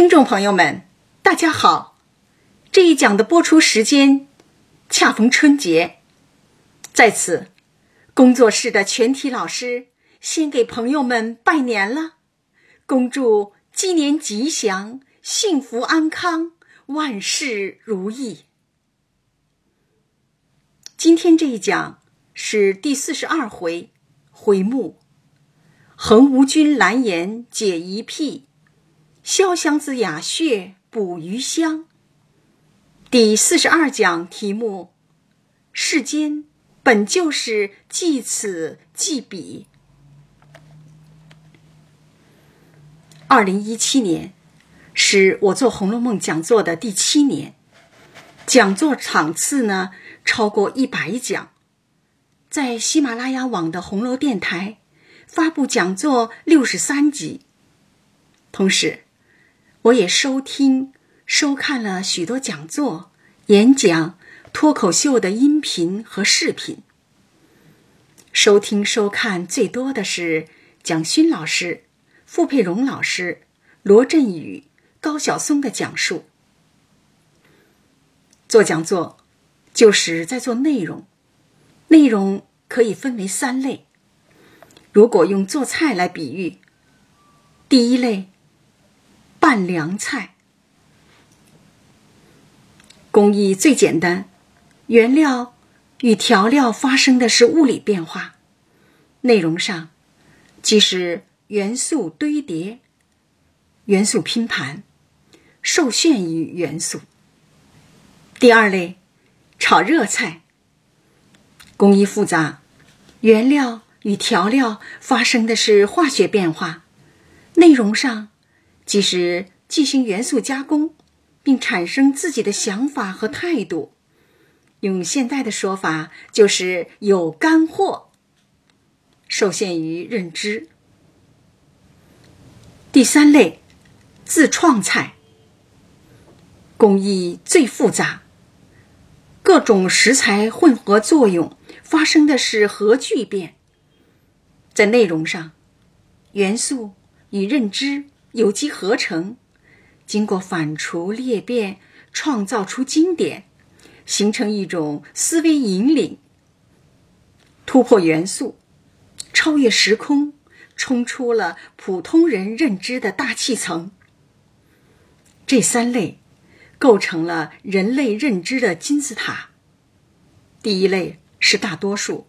听众朋友们，大家好！这一讲的播出时间恰逢春节，在此，工作室的全体老师先给朋友们拜年了，恭祝鸡年吉祥、幸福安康、万事如意。今天这一讲是第四十二回回目：横无君蓝颜解疑癖。潇湘子雅穴补余香。第四十二讲题目：世间本就是记此记彼。二零一七年是我做《红楼梦》讲座的第七年，讲座场次呢超过一百讲，在喜马拉雅网的红楼电台发布讲座六十三集，同时。我也收听、收看了许多讲座、演讲、脱口秀的音频和视频。收听、收看最多的是蒋勋老师、傅佩荣老师、罗振宇、高晓松的讲述。做讲座就是在做内容，内容可以分为三类。如果用做菜来比喻，第一类。拌凉菜，工艺最简单，原料与调料发生的是物理变化，内容上即是元素堆叠、元素拼盘，受限于元素。第二类，炒热菜，工艺复杂，原料与调料发生的是化学变化，内容上。即是进行元素加工，并产生自己的想法和态度。用现代的说法，就是有干货。受限于认知。第三类，自创菜。工艺最复杂，各种食材混合作用发生的是核聚变。在内容上，元素与认知。有机合成，经过反刍裂变，创造出经典，形成一种思维引领，突破元素，超越时空，冲出了普通人认知的大气层。这三类构成了人类认知的金字塔。第一类是大多数，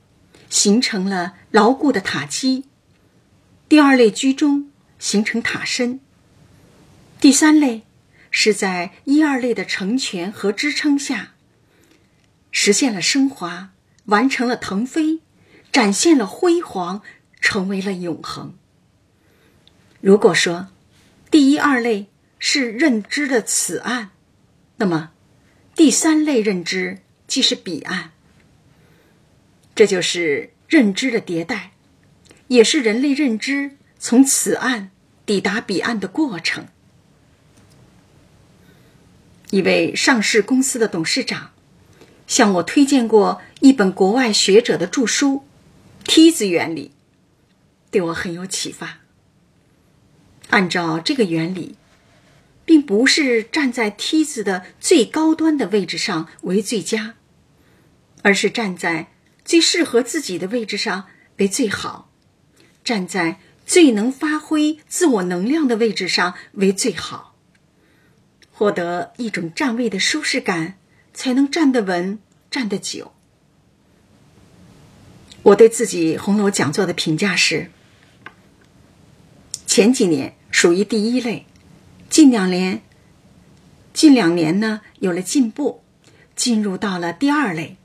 形成了牢固的塔基；第二类居中。形成塔身。第三类是在一二类的成全和支撑下，实现了升华，完成了腾飞，展现了辉煌，成为了永恒。如果说第一二类是认知的此岸，那么第三类认知即是彼岸。这就是认知的迭代，也是人类认知。从此岸抵达彼岸的过程。一位上市公司的董事长向我推荐过一本国外学者的著书《梯子原理》，对我很有启发。按照这个原理，并不是站在梯子的最高端的位置上为最佳，而是站在最适合自己的位置上为最好，站在。最能发挥自我能量的位置上为最好，获得一种站位的舒适感，才能站得稳、站得久。我对自己红楼讲座的评价是：前几年属于第一类，近两年，近两年呢有了进步，进入到了第二类。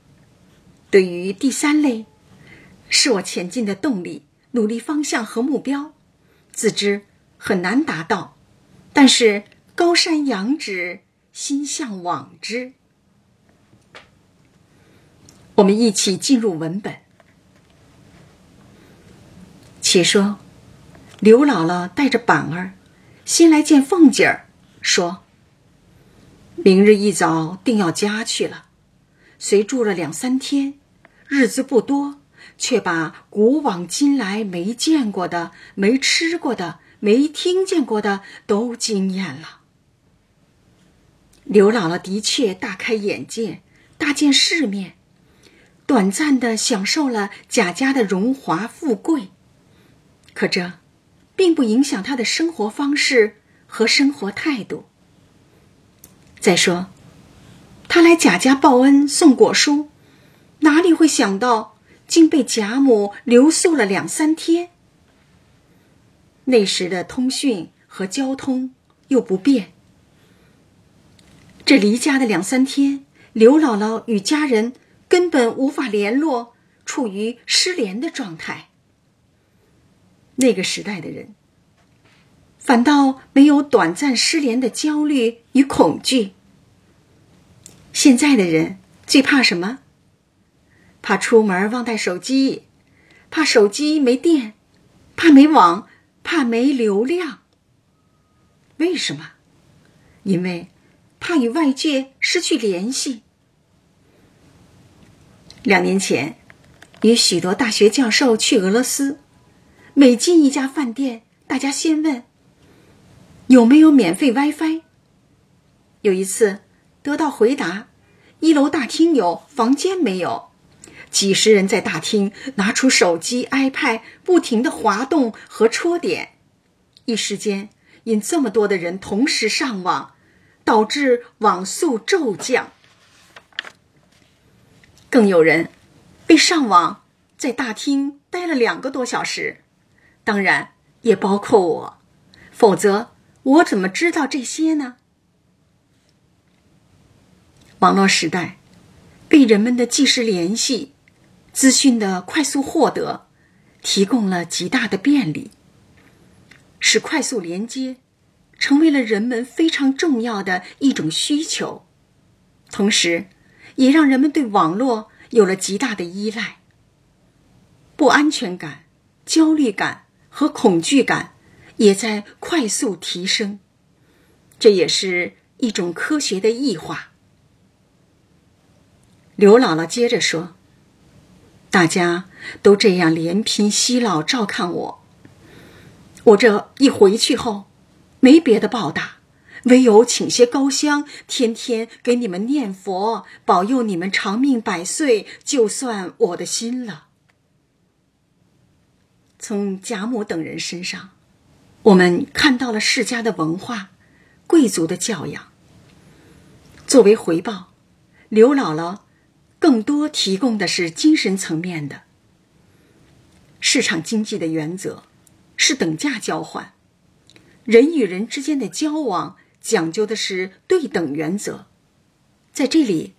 对于第三类，是我前进的动力。努力方向和目标，自知很难达到，但是高山仰止，心向往之。我们一起进入文本。且说，刘姥姥带着板儿，先来见凤姐儿，说：“明日一早定要家去了，虽住了两三天，日子不多。”却把古往今来没见过的、没吃过的、没听见过的都惊艳了。刘姥姥的确大开眼界，大见世面，短暂的享受了贾家的荣华富贵。可这，并不影响她的生活方式和生活态度。再说，她来贾家报恩送果蔬，哪里会想到竟被贾母留宿了两三天？那时的通讯和交通又不便。这离家的两三天，刘姥姥与家人根本无法联络，处于失联的状态。那个时代的人，反倒没有短暂失联的焦虑与恐惧。现在的人最怕什么？怕出门忘带手机，怕手机没电，怕没网，怕没流量。为什么？因为。怕与外界失去联系。两年前，与许多大学教授去俄罗斯，每进一家饭店，大家先问有没有免费 WiFi。有一次得到回答，一楼大厅有，房间没有。几十人在大厅拿出手机、iPad，不停的滑动和戳点，一时间因这么多的人同时上网。导致网速骤降，更有人被上网在大厅待了两个多小时，当然也包括我，否则我怎么知道这些呢？网络时代被人们的即时联系、资讯的快速获得提供了极大的便利，使快速连接。成为了人们非常重要的一种需求，同时，也让人们对网络有了极大的依赖。不安全感、焦虑感和恐惧感也在快速提升，这也是一种科学的异化。刘姥姥接着说：“大家都这样连拼惜老照看我，我这一回去后。”没别的报答，唯有请些高香，天天给你们念佛，保佑你们长命百岁，就算我的心了。从贾母等人身上，我们看到了世家的文化、贵族的教养。作为回报，刘姥姥更多提供的是精神层面的。市场经济的原则是等价交换。人与人之间的交往讲究的是对等原则，在这里，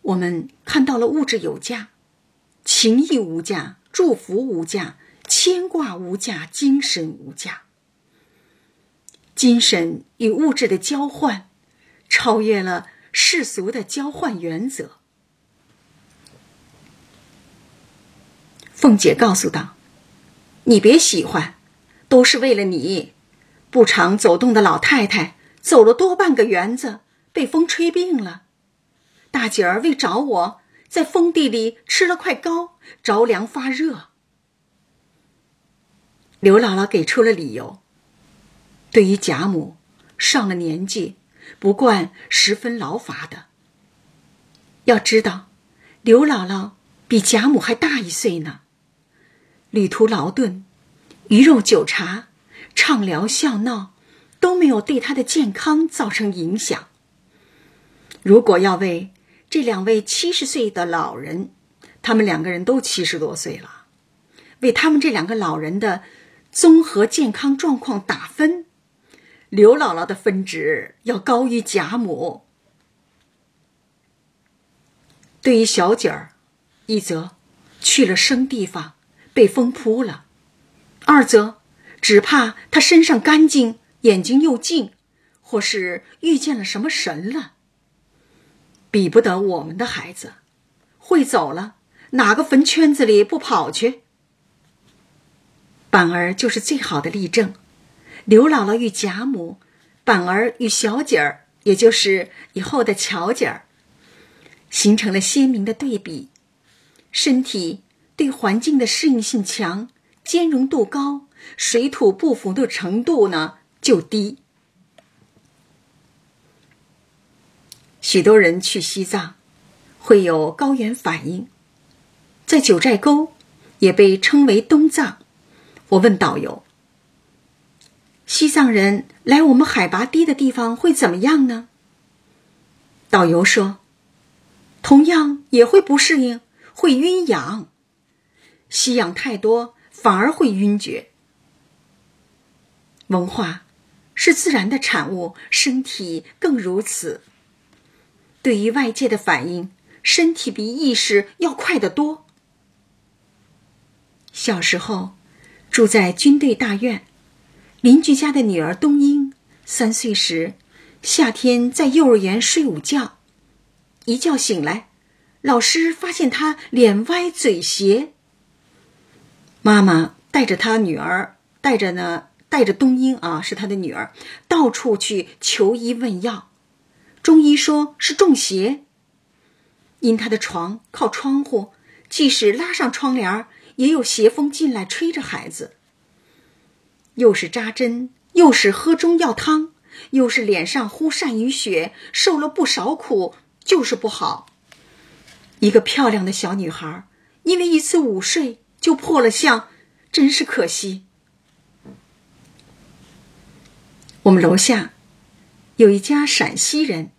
我们看到了物质有价，情谊无价，祝福无价，牵挂无价，精神无价。精神与物质的交换，超越了世俗的交换原则。凤姐告诉道：“你别喜欢，都是为了你。”不常走动的老太太走了多半个园子，被风吹病了。大姐儿为找我在风地里吃了块糕，着凉发热。刘姥姥给出了理由。对于贾母，上了年纪，不惯十分劳乏的。要知道，刘姥姥比贾母还大一岁呢，旅途劳顿，鱼肉酒茶。畅聊笑闹，都没有对他的健康造成影响。如果要为这两位七十岁的老人，他们两个人都七十多岁了，为他们这两个老人的综合健康状况打分，刘姥姥的分值要高于贾母。对于小姐儿，一则去了生地方被风扑了，二则。只怕他身上干净，眼睛又净，或是遇见了什么神了。比不得我们的孩子，会走了，哪个坟圈子里不跑去？板儿就是最好的例证。刘姥姥与贾母，板儿与小姐儿，也就是以后的巧姐儿，形成了鲜明的对比。身体对环境的适应性强，兼容度高。水土不服的程度呢就低。许多人去西藏会有高原反应，在九寨沟也被称为东藏。我问导游：“西藏人来我们海拔低的地方会怎么样呢？”导游说：“同样也会不适应，会晕氧，吸氧太多反而会晕厥。文化是自然的产物，身体更如此。对于外界的反应，身体比意识要快得多。小时候。”住在军队大院，邻居家的女儿冬英三岁时，夏天在幼儿园睡午觉，一觉醒来，老师发现她脸歪嘴斜。妈妈带着她女儿，带着呢，带着冬英啊，是她的女儿，到处去求医问药，中医说是中邪。因她的床靠窗户，即使拉上窗帘。也有邪风进来吹着孩子，又是扎针，又是喝中药汤，又是脸上忽善雨血，受了不少苦，就是不好。一个漂亮的小女孩，因为一次午睡就破了相，真是可惜。我们楼下有一家陕西人，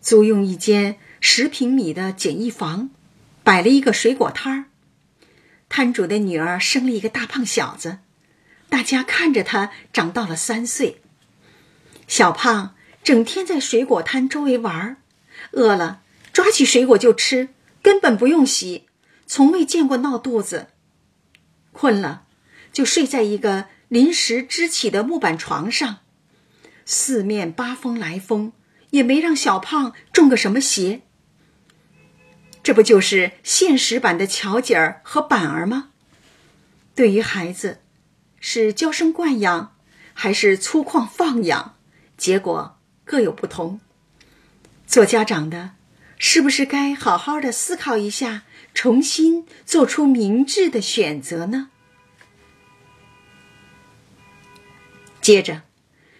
租用一间十平米的简易房，摆了一个水果摊儿。摊主的女儿生了一个大胖小子，大家看着他长到了三岁。小胖整天在水果摊周围玩，饿了抓起水果就吃，根本不用洗，从未见过闹肚子。困了就睡在一个临时支起的木板床上，四面八风来风，也没让小胖中个什么邪。这不就是现实版的巧姐儿和板儿吗？对于孩子，是娇生惯养，还是粗犷放养，结果各有不同。做家长的，是不是该好好的思考一下，重新做出明智的选择呢？接着，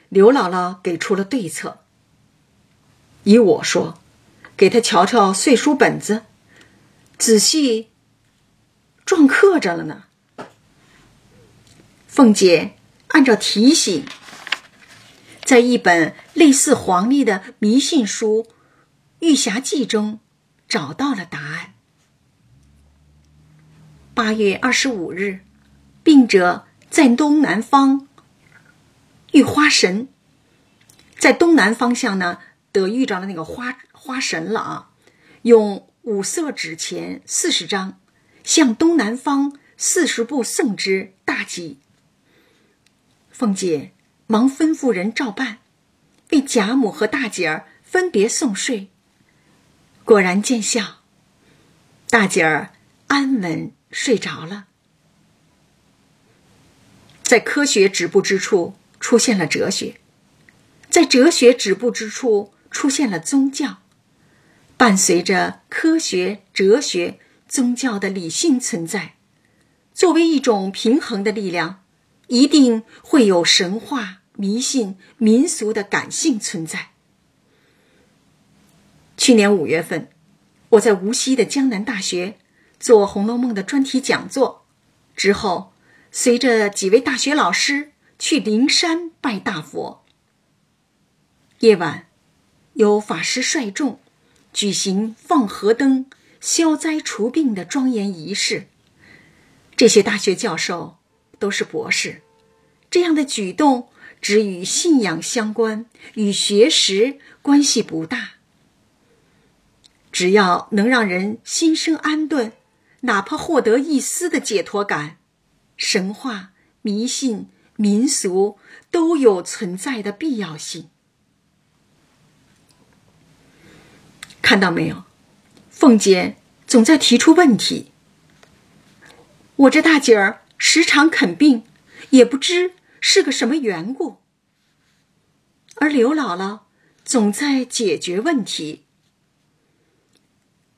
刘姥姥给出了对策。依我说，给他瞧瞧岁数本子。仔细撞刻着了呢。凤姐按照提醒，在一本类似黄历的迷信书《玉匣记》中找到了答案。八月二十五日，病者在东南方遇花神，在东南方向呢，得遇着了那个花花神了啊，用。五色纸钱四十张，向东南方四十步送之，大吉。凤姐忙吩咐人照办，为贾母和大姐儿分别送睡。果然见效，大姐儿安稳睡着了。在科学止步之处，出现了哲学；在哲学止步之处，出现了宗教。伴随着科学、哲学、宗教的理性存在，作为一种平衡的力量，一定会有神话、迷信、民俗的感性存在。去年五月份，我在无锡的江南大学做《红楼梦》的专题讲座，之后随着几位大学老师去灵山拜大佛。夜晚，有法师率众。举行放河灯、消灾除病的庄严仪式。这些大学教授都是博士，这样的举动只与信仰相关，与学识关系不大。只要能让人心生安顿，哪怕获得一丝的解脱感，神话、迷信、民俗都有存在的必要性。看到没有，凤姐总在提出问题。我这大姐儿时常肯病，也不知是个什么缘故。而刘姥姥总在解决问题。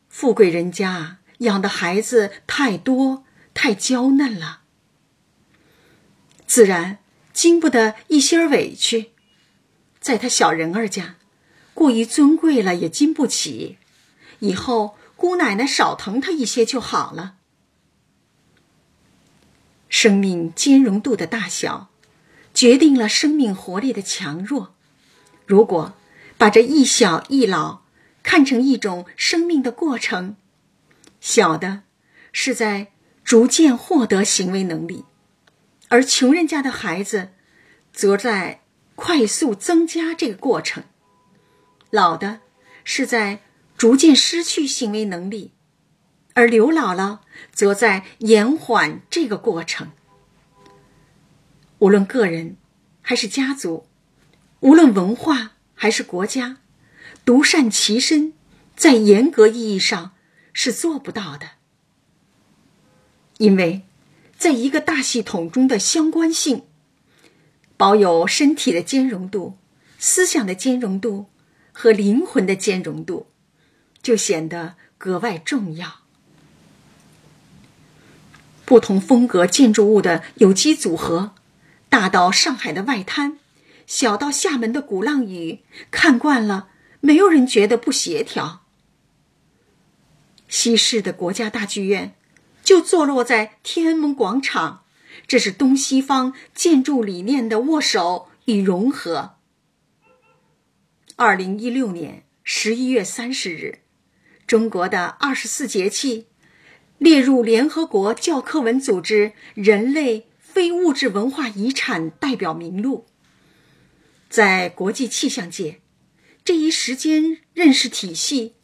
富贵人家养的孩子太多，太娇嫩了，自然经不得一些委屈。在他小人儿家。过于尊贵了也经不起，以后姑奶奶少疼他一些就好了。生命兼容度的大小，决定了生命活力的强弱。如果把这一小一老看成一种生命的过程，小的是在逐渐获得行为能力，而穷人家的孩子则在快速增加这个过程；老的是在逐渐失去行为能力，而刘姥姥则在延缓这个过程。无论个人还是家族，无论文化还是国家，独善其身，在严格意义上是做不到的。因为，在一个大系统中的相关性，保有身体的兼容度、思想的兼容度和灵魂的兼容度，就显得格外重要。不同风格建筑物的有机组合。大到上海的外滩，小到厦门的鼓浪屿，看惯了，没有人觉得不协调。西式的国家大剧院就坐落在天安门广场，这是东西方建筑理念的握手与融合。二零一六年十一月三十日，中国的二十四节气列入联合国教科文组织人类。非物质文化遗产代表名录，在国际气象界，这一时间认识体系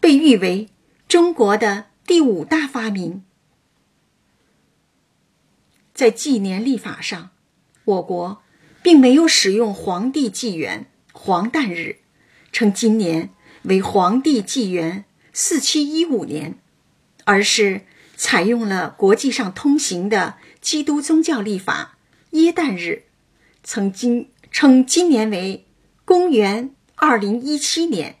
被誉为中国的第五大发明。在纪年历法上，我国并没有使用黄帝纪元黄诞日，称今年为黄帝纪元四七一五年，而是采用了国际上通行的。基督宗教历法耶诞日，曾经称今年为公元二零一七年。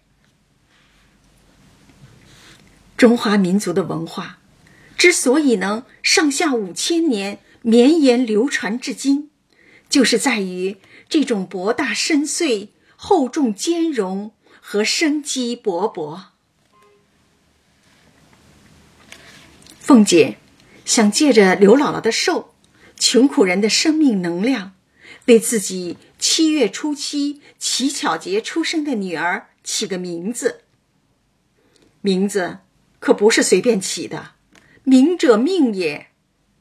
中华民族的文化之所以能上下五千年绵延流传至今，就是在于这种博大深邃、厚重兼容和生机勃勃。凤姐。想借着刘姥姥的寿，穷苦人的生命能量，为自己七月初七乞巧节出生的女儿起个名字。名字可不是随便起的，名者命也，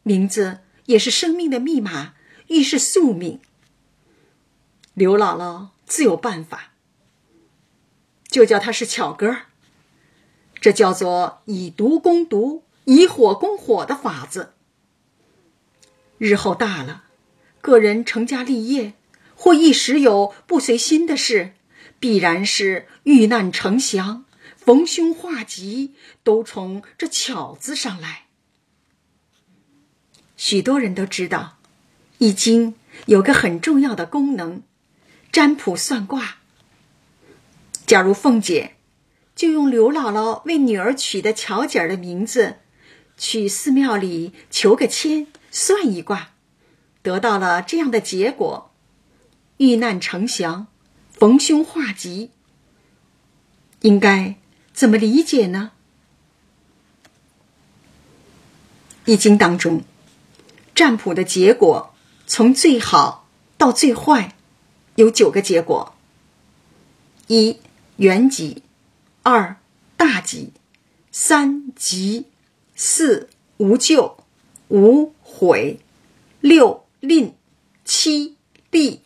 名字也是生命的密码，亦是宿命。刘姥姥自有办法，就叫他是巧哥这叫做以毒攻毒。以火攻火的法子，日后大了，个人成家立业，或一时有不随心的事，必然是遇难成祥、逢凶化吉，都从这巧字上来。许多人都知道，《易经》有个很重要的功能——占卜算卦。假如凤姐就用刘姥姥为女儿取的巧姐儿的名字。去寺庙里求个签，算一卦，得到了这样的结果：遇难成祥，逢凶化吉。应该怎么理解呢？《易经》当中，占卜的结果从最好到最坏，有九个结果：一元吉，二大吉，三吉。四无咎，五悔，六吝，七弊，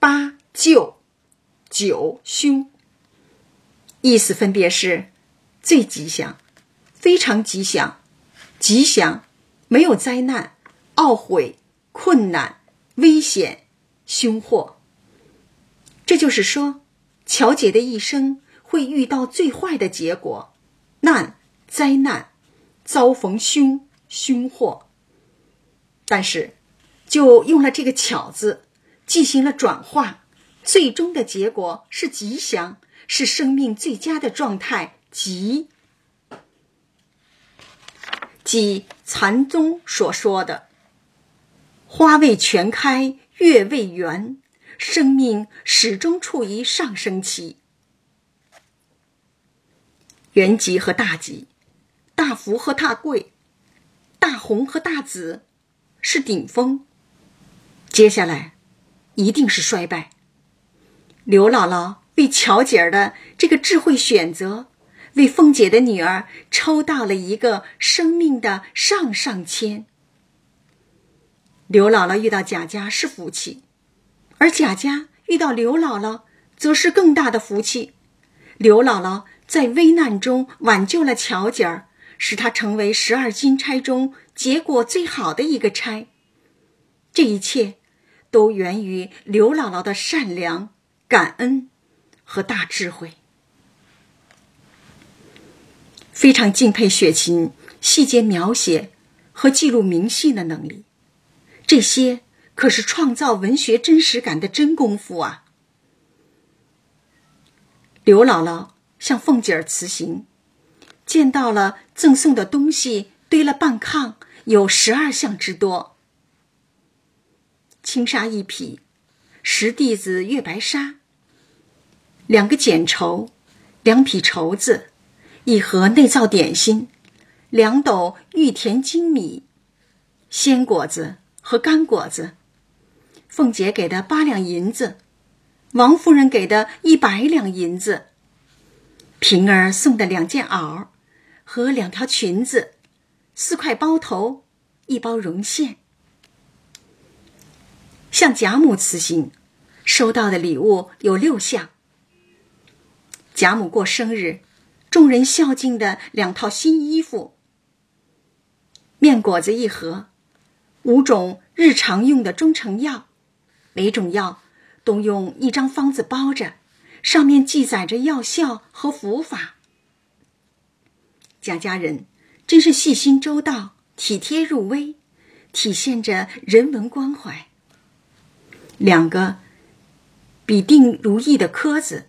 八咎，九凶。意思分别是：最吉祥，非常吉祥，吉祥，没有灾难，懊悔，困难，危险，凶祸。这就是说，乔姐的一生会遇到最坏的结果，难，灾难。遭逢凶凶祸，但是就用了这个“巧”字，进行了转化，最终的结果是吉祥，是生命最佳的状态。即，即禅宗所说的“花未全开，月未圆”，生命始终处于上升期，原吉和大吉，大福和大贵，大红和大紫，是顶峰。接下来，一定是衰败。刘姥姥为巧姐儿的这个智慧选择，为凤姐的女儿抽到了一个生命的上上签。刘姥姥遇到贾家是福气，而贾家遇到刘姥姥，则是更大的福气。刘姥姥在危难中挽救了巧姐儿，使她成为十二金钗中结果最好的一个钗。这一切。都源于刘姥姥的善良、感恩和大智慧。非常敬佩雪琴细节描写和记录明细的能力，这些可是创造文学真实感的真功夫啊！刘姥姥向凤姐儿辞行，见到了赠送的东西堆了半炕，有十二项之多。青纱一匹，十弟子月白纱，两个剪绸，两匹绸子，一盒内造点心，两斗玉田精米，鲜果子和干果子。凤姐给的八两银子，王夫人给的一百两银子，平儿送的两件袄和两条裙子，四块包头，一包绒线。向贾母辞行，收到的礼物有六项。贾母过生日，众人孝敬的两套新衣服，面果子一盒，五种日常用的中成药，每种药都用一张方子包着，上面记载着药效和服法。贾家人真是细心周到、体贴入微，体现着人文关怀。两个比定如意的磕子，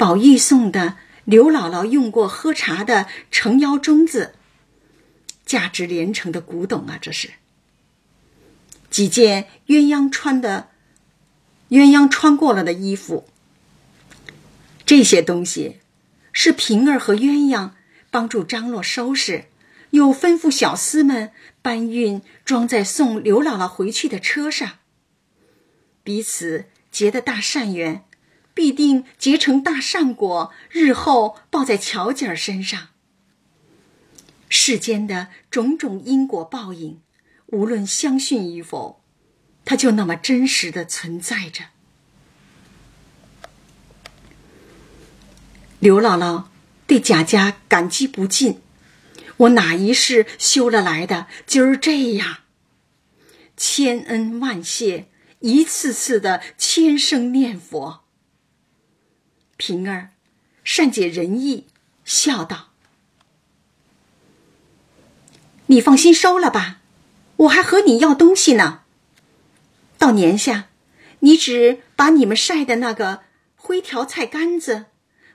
宝玉送的刘姥姥用过喝茶的成腰钟子，价值连城的古董啊！这是几件鸳鸯穿的鸳鸯穿过了的衣服，这些东西是平儿和鸳鸯帮助张罗收拾，又吩咐小厮们搬运，装在送刘姥姥回去的车上。彼此结的大善缘，必定结成大善果，日后报在巧姐儿身上。世间的种种因果报应，无论相信与否，它就那么真实的存在着。刘姥姥对贾家感激不尽，我哪一世修了来的，今儿这样，千恩万谢。一次次的千声念佛，平儿善解人意，笑道：“你放心收了吧，我还和你要东西呢。到年下，你只把你们晒的那个灰条菜干子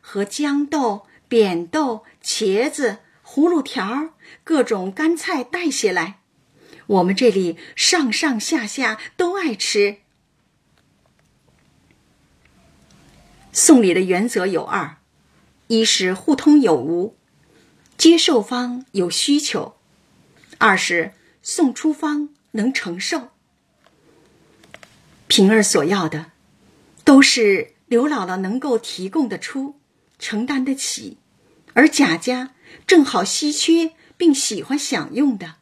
和豇豆、扁豆、茄子、葫芦条各种干菜带些来。”我们这里上上下下都爱吃。送礼的原则有二：一是互通有无，接受方有需求；二是送出方能承受。平儿所要的，都是刘姥姥能够提供得出、承担得起，而贾家正好稀缺并喜欢享用的。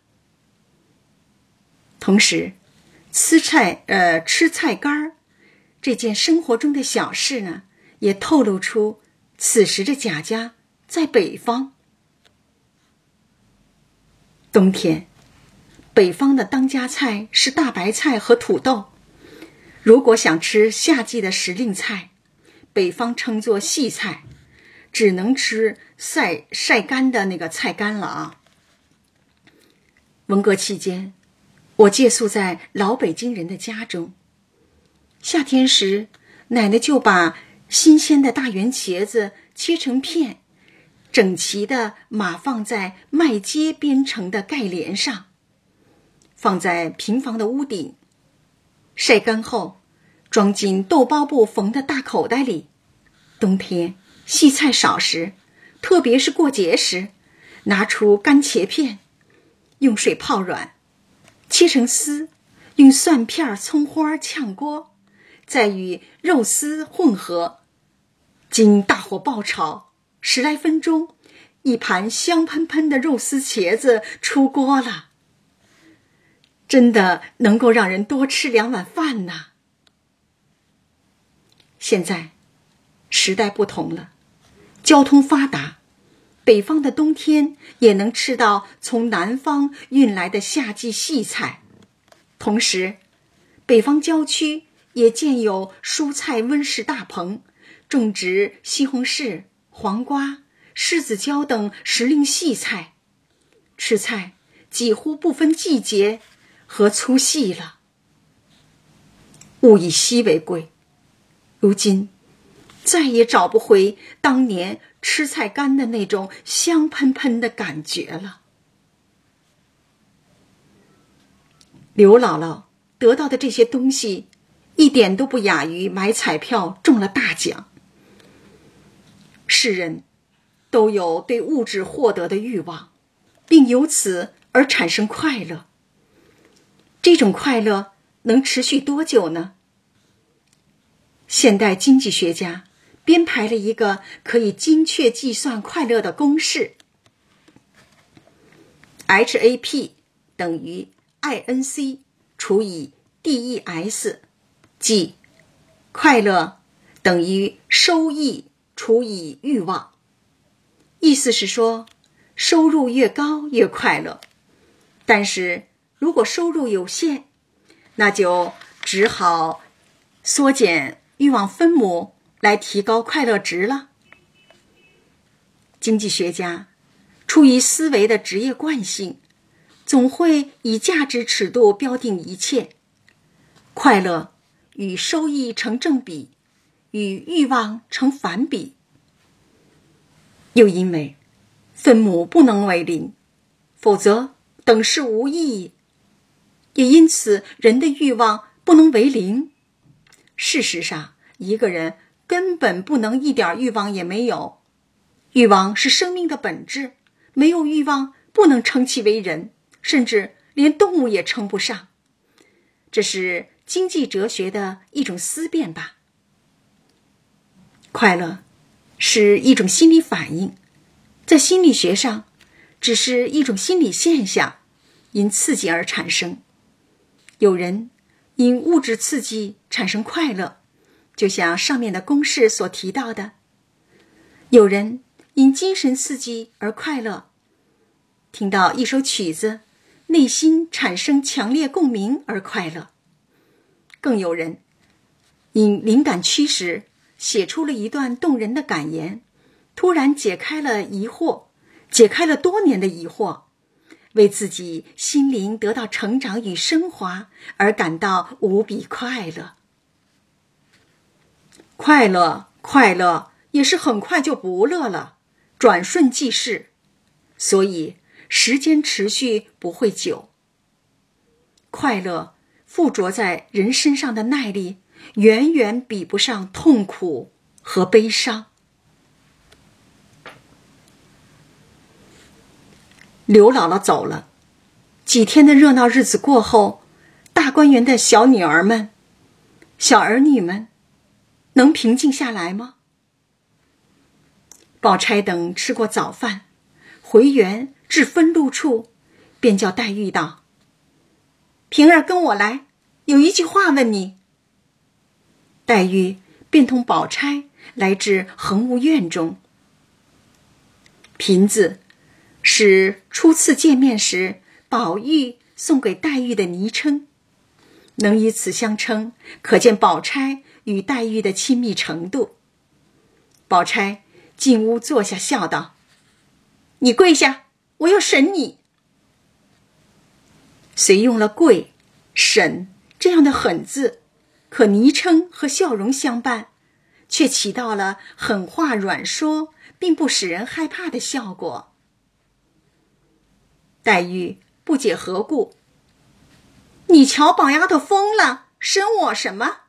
同时，吃菜呃吃菜干儿这件生活中的小事呢，也透露出此时的贾家在北方。冬天，北方的当家菜是大白菜和土豆。如果想吃夏季的时令菜，北方称作细菜，只能吃晒晒干的那个菜干了啊。文革期间。我借宿在老北京人的家中。夏天时，奶奶就把新鲜的大圆茄子切成片，整齐的码放在麦秸编成的盖帘上，放在平房的屋顶，晒干后，装进豆包布缝的大口袋里。冬天细菜少时，特别是过节时，拿出干茄片，用水泡软，切成丝，用蒜片、葱花炝锅，再与肉丝混合，经大火爆炒十来分钟，一盘香喷喷的肉丝茄子出锅了。真的能够让人多吃两碗饭呢！现在时代不同了，交通发达，北方的冬天也能吃到从南方运来的夏季细菜。同时，北方郊区也建有蔬菜温室大棚，种植西红柿、黄瓜、柿子椒等时令细菜，吃菜几乎不分季节。和粗细了，物以稀为贵，如今再也找不回当年吃菜干的那种香喷喷的感觉了。刘姥姥得到的这些东西，一点都不亚于买彩票中了大奖。世人都有对物质获得的欲望，并由此而产生快乐。这种快乐能持续多久呢？现代经济学家编排了一个可以精确计算快乐的公式：HAP 等于 INC 除以 DES，即快乐等于收益除以欲望。意思是说，收入越高越快乐，但是。如果收入有限，那就只好缩减欲望分母来提高快乐值了。经济学家出于思维的职业惯性，总会以价值尺度标定一切，快乐与收益成正比，与欲望成反比。又因为分母不能为零，否则等式无意义。也因此，人的欲望不能为零。事实上，一个人根本不能一点欲望也没有。欲望是生命的本质，没有欲望不能称其为人，甚至连动物也称不上。这是经济哲学的一种思辨吧。快乐是一种心理反应，在心理学上，只是一种心理现象，因刺激而产生。有人因物质刺激产生快乐，就像上面的公式所提到的；有人因精神刺激而快乐，听到一首曲子，内心产生强烈共鸣而快乐；更有人因灵感驱使，写出了一段动人的感言，突然解开了疑惑，解开了多年的疑惑。为自己心灵得到成长与升华而感到无比快乐，快乐，快乐也是很快就不乐了，转瞬即逝，所以时间持续不会久。快乐附着在人身上的耐力，远远比不上痛苦和悲伤。刘姥姥走了，几天的热闹日子过后，大观园的小女儿们、小儿女们，能平静下来吗？宝钗等吃过早饭，回园至分路处，便叫黛玉道：“平儿，跟我来，有一句话问你。”黛玉便同宝钗来至恒芜院中，瓶子。是初次见面时，宝玉送给黛玉的昵称，能以此相称，可见宝钗与黛玉的亲密程度。宝钗进屋坐下，笑道：“你跪下，我要审你。”谁用了“跪”“审”这样的狠字，可昵称和笑容相伴，却起到了狠话软说，并不使人害怕的效果。黛玉不解何故？你瞧，宝丫头疯了，审我什么？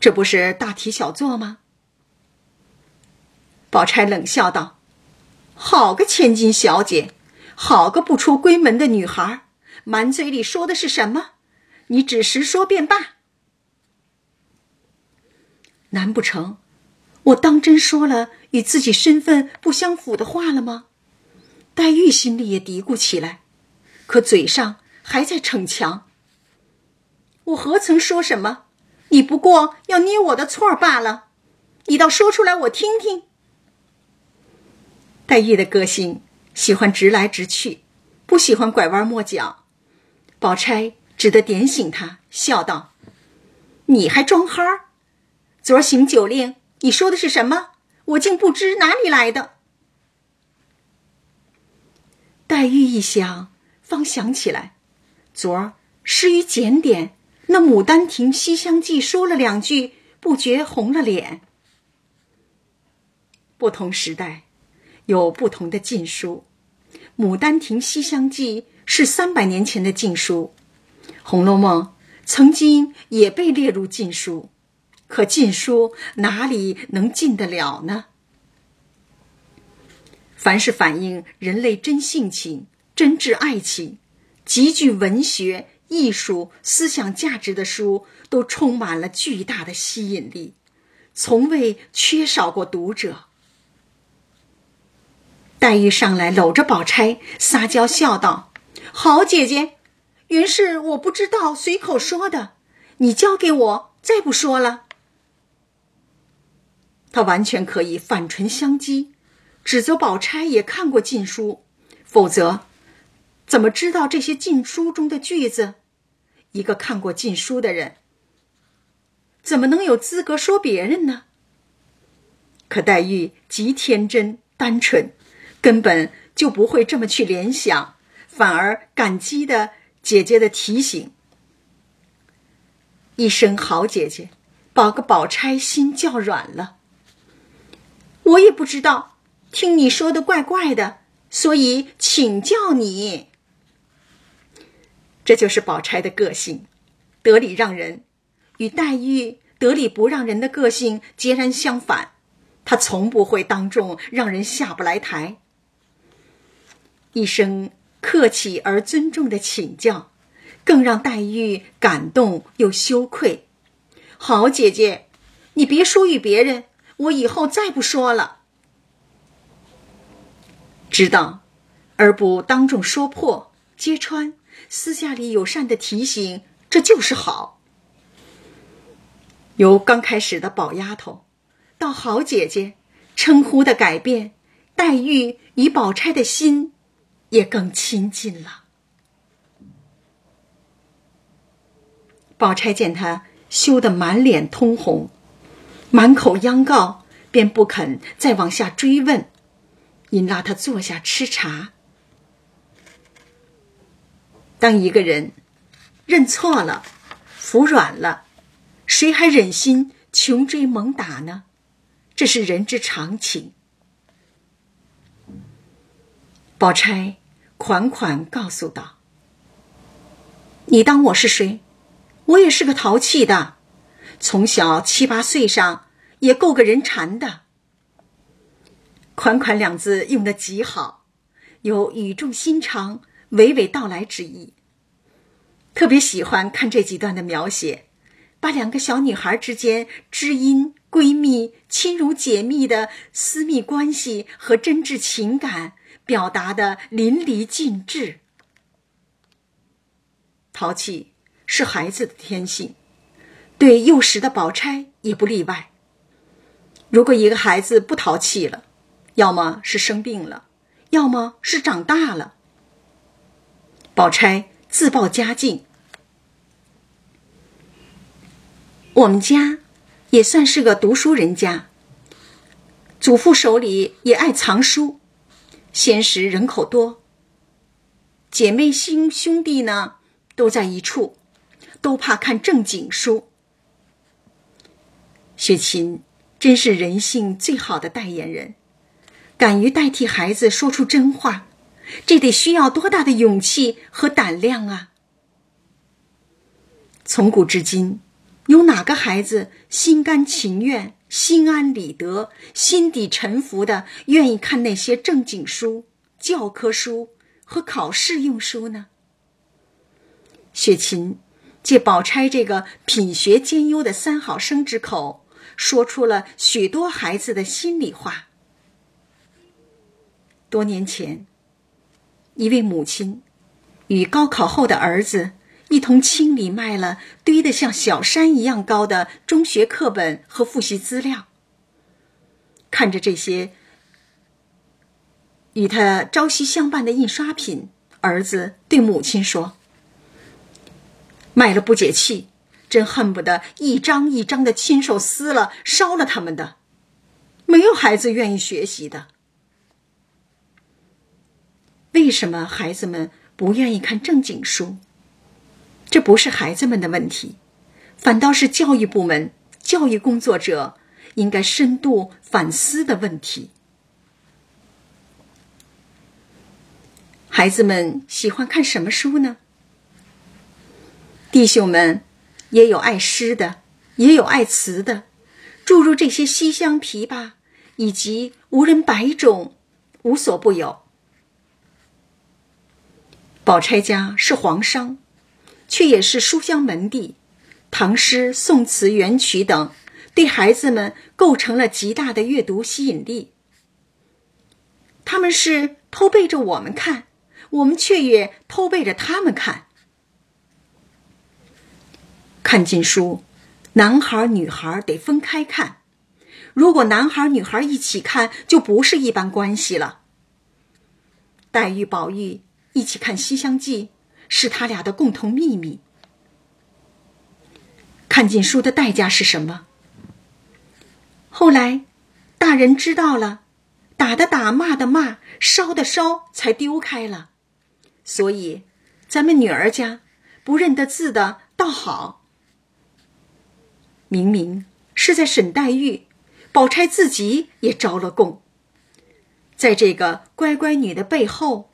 这不是大题小做吗？宝钗冷笑道：“好个千金小姐，好个不出闺门的女孩，满嘴里说的是什么？你只实说便罢。难不成我当真说了与自己身份不相符的话了吗？”黛玉心里也嘀咕起来，可嘴上还在逞强。我何曾说什么？你不过要捏我的错罢了。你倒说出来，我听听。黛玉的个性喜欢直来直去，不喜欢拐弯抹角。宝钗只得点醒他，笑道：“你还装憨儿？昨儿行酒令，你说的是什么？我竟不知哪里来的。”黛玉一想，方想起来，昨儿诗于检点，那《牡丹亭》《西厢记》说了两句，不觉红了脸。不同时代。有不同的禁书，《牡丹亭》《西厢记》是三百年前的禁书，《红楼梦》曾经也被列入禁书，可禁书哪里能禁得了呢？凡是反映人类真性情、真挚爱情、极具文学、艺术、思想价值的书，都充满了巨大的吸引力，从未缺少过读者。黛玉上来搂着宝钗撒娇笑道：“好姐姐，原是我不知道，随口说的。你交给我，再不说了。”他完全可以反唇相讥，指责宝钗也看过禁书，否则怎么知道这些禁书中的句子？一个看过禁书的人，怎么能有资格说别人呢？可黛玉极天真单纯。根本就不会这么去联想，反而感激的姐姐的提醒。一声好姐姐，宝个宝钗心叫软了。我也不知道，听你说的怪怪的，所以请教你。这就是宝钗的个性，得理让人，与黛玉得理不让人的个性截然相反。她从不会当众让人下不来台。一声客气而尊重的请教，更让黛玉感动又羞愧。好姐姐，你别说与别人，我以后再不说了。知道，而不当众说破揭穿，私下里友善的提醒，这就是好。由刚开始的宝丫头，到好姐姐，称呼的改变，黛玉与宝钗的心。也更亲近了。宝钗见他羞得满脸通红，满口央告，便不肯再往下追问，引拉他坐下吃茶。当一个人认错了、服软了，谁还忍心穷追猛打呢？这是人之常情。宝钗款款告诉道：“你当我是谁？我也是个淘气的，从小七八岁上也够个人馋的。”“款款”两字用的极好，有语重心长、娓娓道来之意。特别喜欢看这几段的描写，把两个小女孩之间知音、闺蜜、亲如姐妹的私密关系和真挚情感。表达的淋漓尽致。淘气是孩子的天性，对幼时的宝钗也不例外。如果一个孩子不淘气了，要么是生病了，要么是长大了。宝钗自报家境，我们家也算是个读书人家，祖父手里也爱藏书。现时人口多，姐妹兄兄弟呢都在一处，都怕看正经书。雪琴真是人性最好的代言人，敢于代替孩子说出真话，这得需要多大的勇气和胆量啊！从古至今，有哪个孩子心甘情愿心安理得、心底沉浮的，愿意看那些正经书、教科书和考试用书呢？雪琴借宝钗这个品学兼优的三好生之口，说出了许多孩子的心里话。多年前，一位母亲与高考后的儿子。一同清理卖了堆得像小山一样高的中学课本和复习资料。看着这些与他朝夕相伴的印刷品，儿子对母亲说：“卖了不解气，真恨不得一张一张的亲手撕了烧了他们的。没有孩子愿意学习的。为什么孩子们不愿意看正经书？”这不是孩子们的问题，反倒是教育部门、教育工作者应该深度反思的问题。孩子们喜欢看什么书呢？弟兄们也有爱诗的，也有爱词的，诸如这些西厢琵琶，以及无人百种，无所不有。宝钗家是皇商。却也是书香门第，唐诗、宋词、元曲等，对孩子们构成了极大的阅读吸引力。他们是偷背着我们看，我们却也偷背着他们看。看禁书，男孩女孩得分开看。如果男孩女孩一起看，就不是一般关系了。黛玉、宝玉一起看《西厢记》。是他俩的共同秘密。看禁书的代价是什么？后来，大人知道了，打的打，骂的骂，烧的烧，才丢开了。所以，咱们女儿家不认得字的倒好。明明是在沈黛玉，宝钗自己也招了供。在这个乖乖女的背后。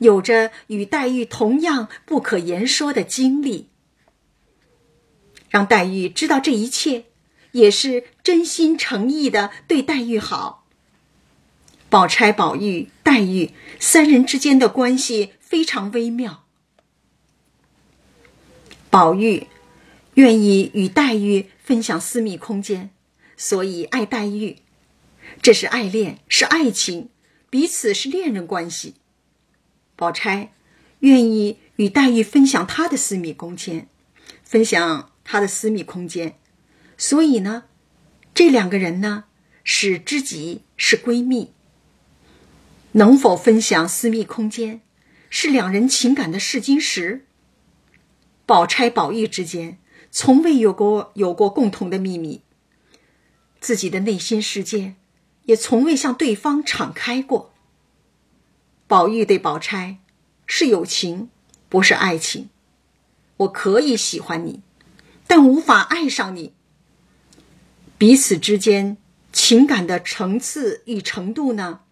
有着与黛玉同样不可言说的经历，让黛玉知道这一切，也是真心诚意的对黛玉好。宝钗、宝玉、黛玉三人之间的关系非常微妙。宝玉愿意与黛玉分享私密空间，所以爱黛玉，这是爱恋，是爱情，彼此是恋人关系。宝钗愿意与黛玉分享她的私密空间，分享她的私密空间，所以呢，这两个人呢是知己，是闺蜜。能否分享私密空间，是两人情感的试金石。宝钗、宝玉之间从未有过有过共同的秘密，自己的内心世界也从未向对方敞开过。宝玉对宝钗是友情，不是爱情。我可以喜欢你，但无法爱上你。彼此之间情感的层次与程度呢，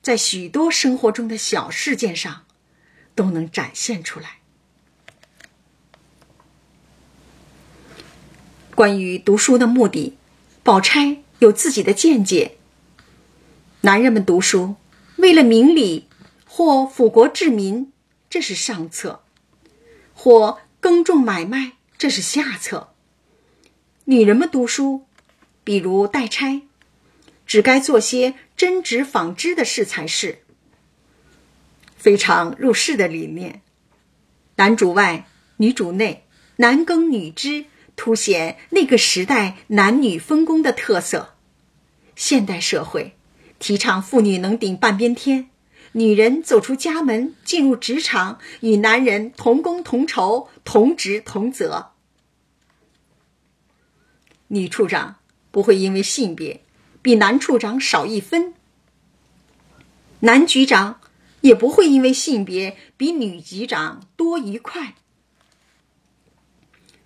在许多生活中的小事件上都能展现出来。关于读书的目的，宝钗有自己的见解。男人们读书。为了名利，或辅国治民，这是上策；或耕种买卖，这是下策。女人们读书，比如代差，只该做些针织纺织的事才是。非常入世的理念，男主外，女主内，男耕女织，凸显那个时代男女分工的特色。现代社会。提倡妇女能顶半边天，女人走出家门进入职场，与男人同工同酬、同职同责。女处长不会因为性别比男处长少一分，男局长也不会因为性别比女局长多一块。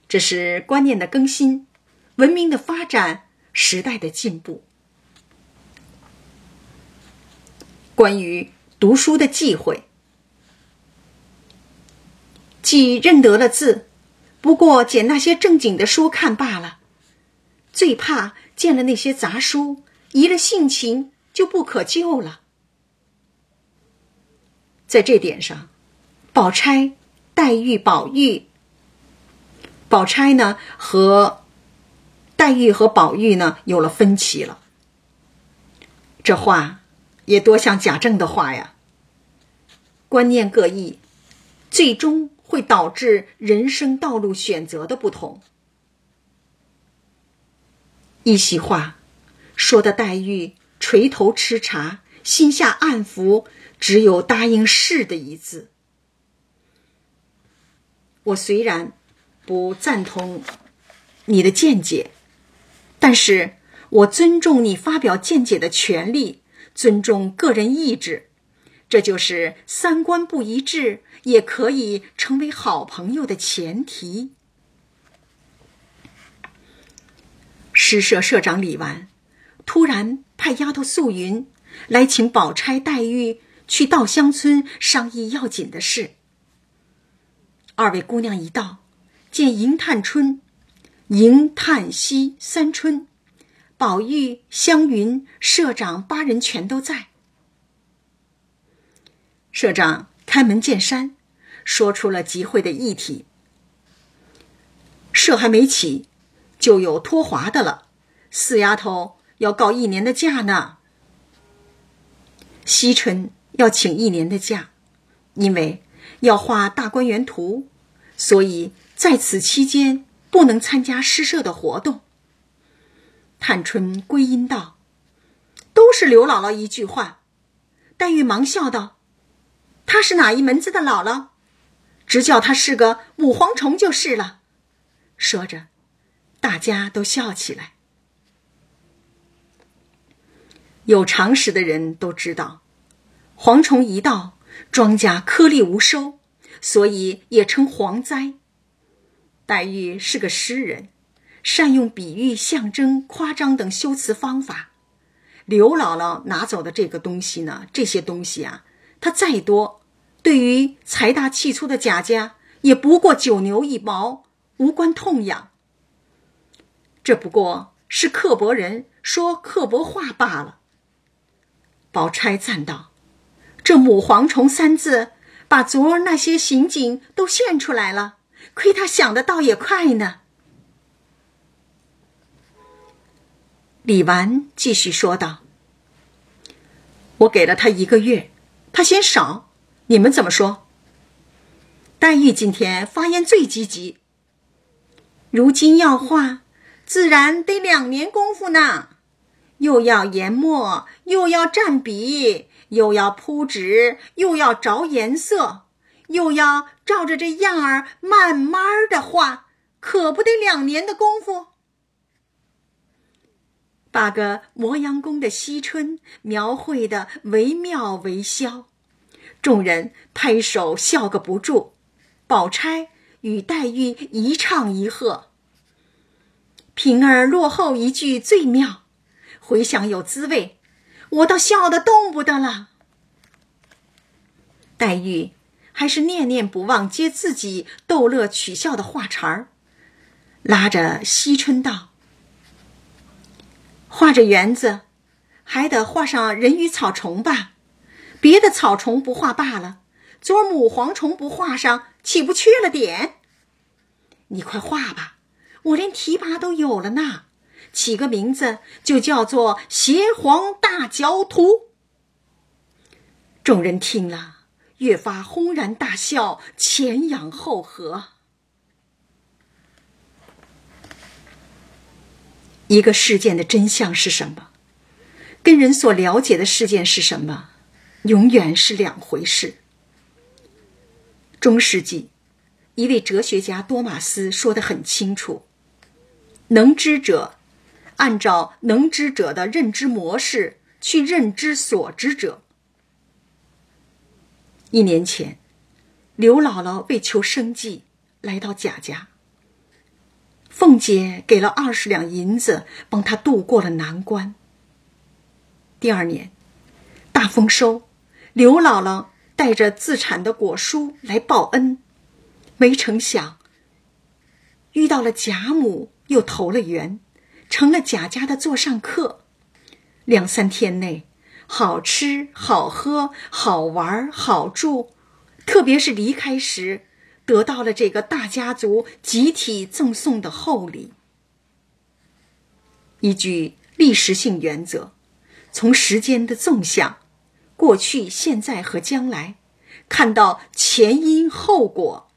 这是观念的更新，文明的发展，时代的进步。关于读书的忌讳，既认得了字，不过捡那些正经的书看罢了。最怕见了那些杂书，移了性情，就不可救了。在这点上，宝钗、黛玉、宝玉，宝钗呢和黛玉和宝玉呢有了分歧了。这话也多像贾政的话呀。观念各异，最终会导致人生道路选择的不同。一席话，说的黛玉垂头吃茶，心下暗服，只有答应是的一字。我虽然不赞同你的见解，但是我尊重你发表见解的权利，尊重个人意志。这就是三观不一致也可以成为好朋友的前提。诗社社长李纨突然派丫头素云来请宝钗、黛玉去稻香村商议要紧的事。二位姑娘一到，见迎探春、迎探惜三春、宝玉、湘云、社长八人全都在。社长开门见山，说出了集会的议题。社还没起，就有脱滑的了。四丫头要告一年的假呢。惜春要请一年的假，因为要画大观园图，所以在此期间不能参加诗社的活动。探春归因道：“都是刘姥姥一句话。”黛玉忙笑道。他是哪一门子的姥姥？只叫他是个母蝗虫就是了。说着，大家都笑起来。有常识的人都知道，蝗虫一到，庄稼颗粒无收，所以也称蝗灾。黛玉是个诗人，善用比喻、象征、夸张等修辞方法。刘姥姥拿走的这个东西呢？这些东西啊，它再多。对于财大气粗的贾家，也不过九牛一毛，无关痛痒。这不过是刻薄人说刻薄话罢了。宝钗赞道：“这母蝗虫三字，把昨儿那些刑警都现出来了，亏他想的倒也快呢。”李纨继续说道：“我给了他一个月，他嫌少。”你们怎么说？黛玉今天发言最积极。如今要画，自然得两年功夫呢，又要研墨，又要蘸笔，又要铺纸，又要着颜色，又要照着这样儿慢慢的画，可不得两年的功夫？把个磨洋工的惜春描绘的惟妙惟肖。众人拍手笑个不住，宝钗与黛玉一唱一和。平儿落后一句最妙，回想有滋味，我倒笑得动不得了。黛玉还是念念不忘接自己逗乐取笑的话茬儿，拉着惜春道：“画着园子，还得画上人与草虫吧。”别的草虫不画罢了，昨儿母蝗虫不画上，岂不缺了点？你快画吧，我连提拔都有了呢。起个名字就叫做“邪黄大嚼图”。众人听了，越发轰然大笑，前仰后合。一个事件的真相是什么？跟人所了解的事件是什么？永远是两回事。中世纪，一位哲学家多马斯说得很清楚：能知者，按照能知者的认知模式去认知所知者。一年前，刘姥姥为求生计来到贾家，凤姐给了二十两银子，帮她度过了难关。第二年，大丰收。刘姥姥带着自产的果蔬来报恩，没成想遇到了贾母，又投了缘，成了贾家的座上客。两三天内，好吃好喝好玩好住，特别是离开时，得到了这个大家族集体赠送的厚礼。依据历史性原则，从时间的纵向，过去、现在和将来，看到前因后果。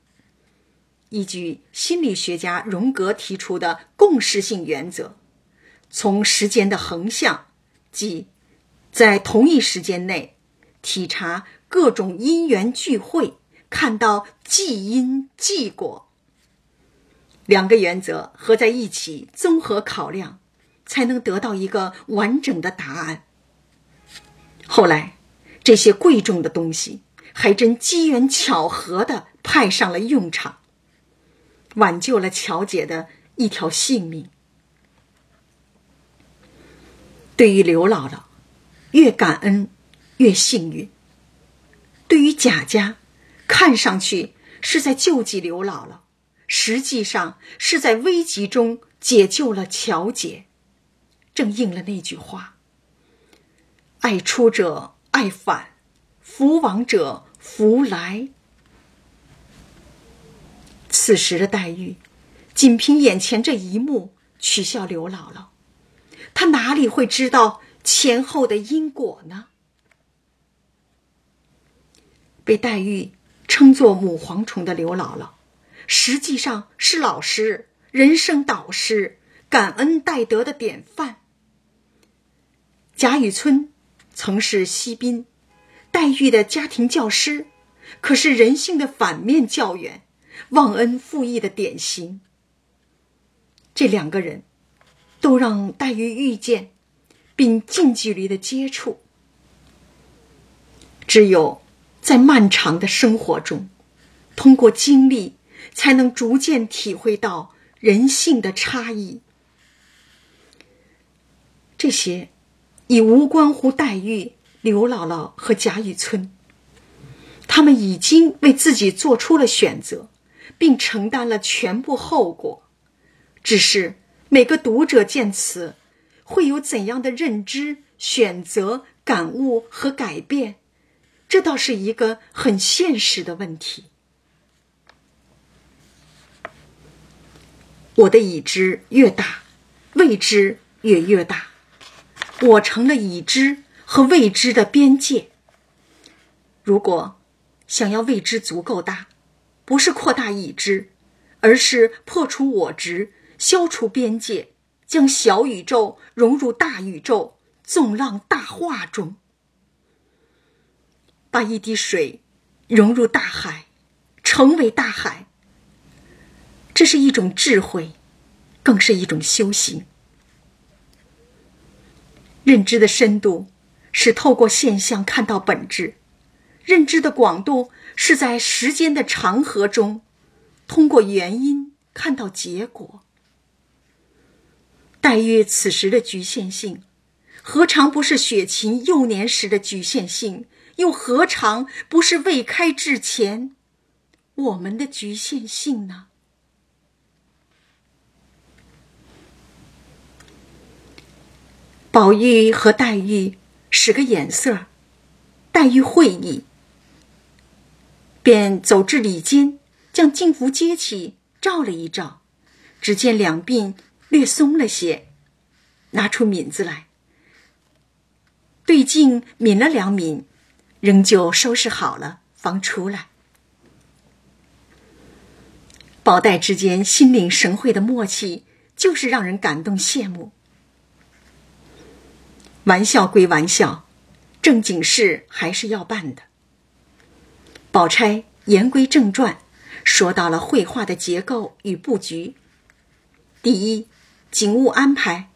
依据心理学家荣格提出的共识性原则，从时间的横向，即在同一时间内体察各种因缘聚会，看到既因既果。两个原则合在一起，综合考量，才能得到一个完整的答案。后来，这些贵重的东西还真机缘巧合的派上了用场。挽救了乔姐的一条性命。对于刘姥姥，越感恩越幸运。对于贾家，看上去是在救济刘姥姥，实际上是在危急中解救了乔姐，正应了那句话：“爱出者爱返，福往者福来。”此时的黛玉，仅凭眼前这一幕取笑刘姥姥，她哪里会知道前后的因果呢？被黛玉称作母蝗虫的刘姥姥，实际上是老师、人生导师、感恩戴德的典范。贾雨村曾是西宾，黛玉的家庭教师，可是人性的反面教员。忘恩负义的典型。这两个人，都让黛玉遇见，并近距离的接触。只有在漫长的生活中，通过经历，才能逐渐体会到人性的差异。这些，已无关乎黛玉、刘姥姥和贾雨村。他们已经为自己做出了选择。并承担了全部后果，只是每个读者见此，会有怎样的认知、选择、感悟和改变，这倒是一个很现实的问题。我的已知越大，未知也越大，我成了已知和未知的边界。如果想要未知足够大。不是扩大已知，而是破除我执，消除边界，将小宇宙融入大宇宙，纵浪大化中，把一滴水融入大海，成为大海。这是一种智慧，更是一种修行。认知的深度是透过现象看到本质，认知的广度。是在时间的长河中，通过原因看到结果。黛玉此时的局限性，何尝不是雪琴幼年时的局限性？又何尝不是未开之前我们的局限性呢？宝玉和黛玉使个眼色，黛玉会意。便走至里间，将镜符接起，照了一照，只见两鬓略松了些，拿出抿子来，对镜抿了两抿，仍旧收拾好了，方出来。宝黛之间心领神会的默契，就是让人感动羡慕。玩笑归玩笑，正经事还是要办的。宝钗言归正传，说到了绘画的结构与布局。第一，景物安排，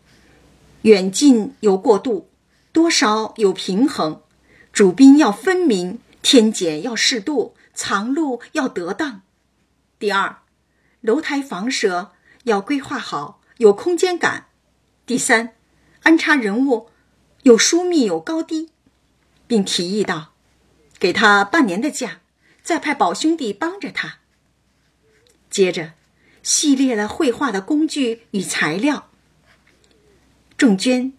远近有过渡，多少有平衡，主宾要分明，添减要适度，藏露要得当。第二，楼台房舍要规划好，有空间感。第三，安插人物有疏密有高低，并提议道：“给他半年的假。”再派宝兄弟帮着他。接着，系列了绘画的工具与材料，重绢、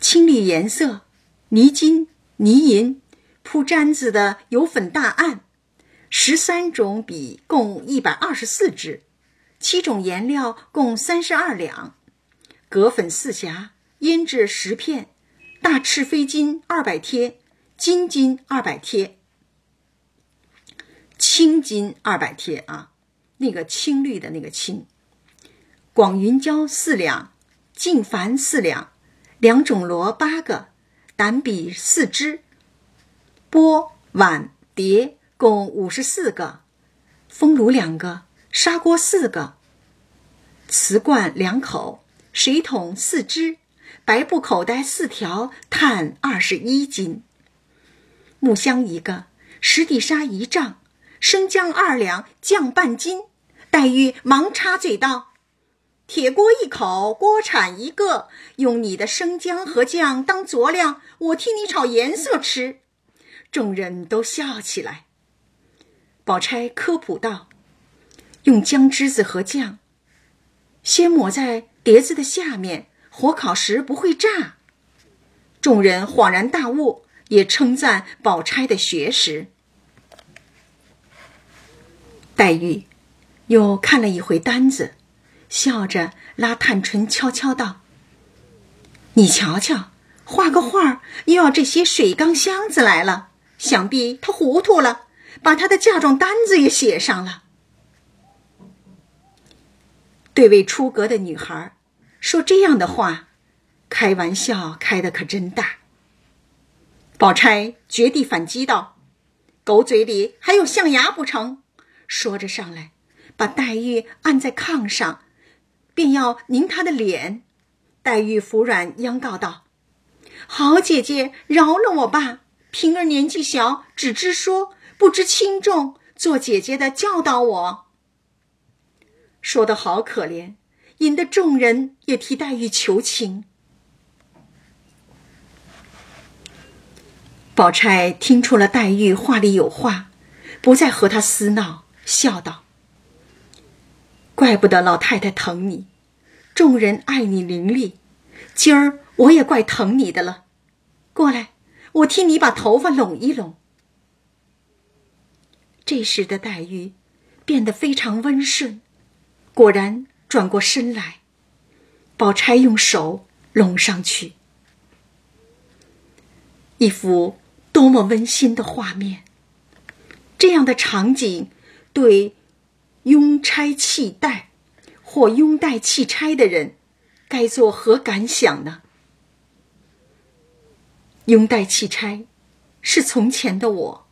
青绿颜色、泥金、泥银、铺毡子的油粉大案，十三种笔共一百二十四支，七种颜料共三十二两，葛粉四匣，胭脂十片，大赤飞金二百贴，金金二百贴，青金二百贴啊，那个青绿的那个青。广云胶四两，净矾四两，两种螺八个，胆笔四支，钵碗碟共五十四个，风炉两个，砂锅四个，瓷罐两口，水桶四只，白布口袋四条，炭二十一斤，木箱一个，石底沙一丈，生姜二两，酱半斤。黛玉忙插嘴道。铁锅一口，锅铲一个，用你的生姜和酱当佐料，我替你炒颜色吃。众人都笑起来。宝钗科普道：“用姜汁子和酱，先抹在碟子的下面，火烤时不会炸。”众人恍然大悟，也称赞宝钗的学识。黛玉又看了一回单子。笑着拉探春，悄悄道：“你瞧瞧，画个画又要这些水缸箱子来了，想必他糊涂了，把他的嫁妆单子也写上了。”对位出阁的女孩说这样的话，开玩笑开的可真大。宝钗绝地反击道：“狗嘴里还有象牙不成？”说着上来，把黛玉按在炕上。便要拧他的脸，黛玉服软，央告道：“好姐姐，饶了我吧！平儿年纪小，只知说，不知轻重。做姐姐的教导我。”说的好可怜，引得众人也替黛玉求情。宝钗听出了黛玉话里有话，不再和她厮闹，笑道。怪不得老太太疼你，众人爱你伶俐，今儿我也怪疼你的了。过来，我替你把头发拢一拢。这时的黛玉变得非常温顺，果然转过身来，宝钗用手拢上去，一幅多么温馨的画面！这样的场景，对。拥差弃代，或拥戴弃差的人，该作何感想呢？拥戴弃差，是从前的我，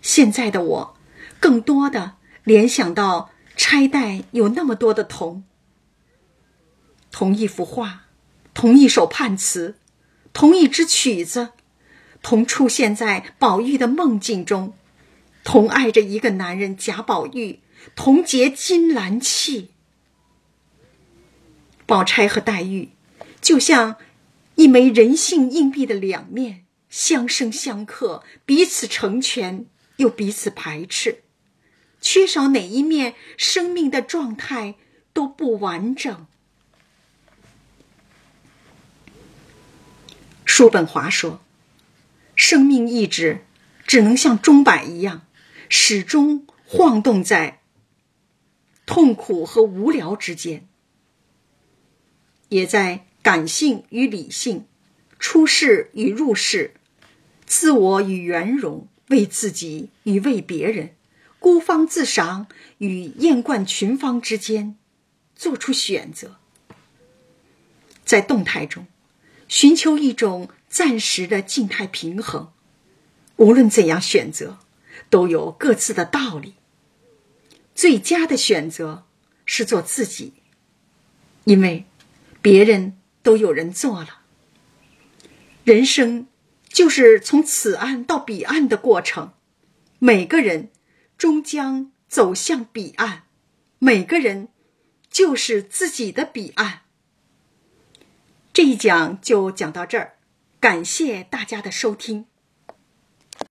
现在的我，更多的联想到差代有那么多的同，同一幅画，同一首判词，同一支曲子，同出现在宝玉的梦境中，同爱着一个男人贾宝玉。同结金兰契，宝钗和黛玉就像一枚人性硬币的两面，相生相克，彼此成全又彼此排斥，缺少哪一面，生命的状态都不完整。叔本华说：“生命意志只能像钟摆一样，始终晃动在。”痛苦和无聊之间，也在感性与理性、出世与入世、自我与圆融、为自己与为别人、孤芳自赏与艳冠群芳之间做出选择，在动态中寻求一种暂时的静态平衡。无论怎样选择，都有各自的道理。最佳的选择是做自己，因为别人都有人做了。人生就是从此岸到彼岸的过程，每个人终将走向彼岸，每个人就是自己的彼岸。这一讲就讲到这儿，感谢大家的收听。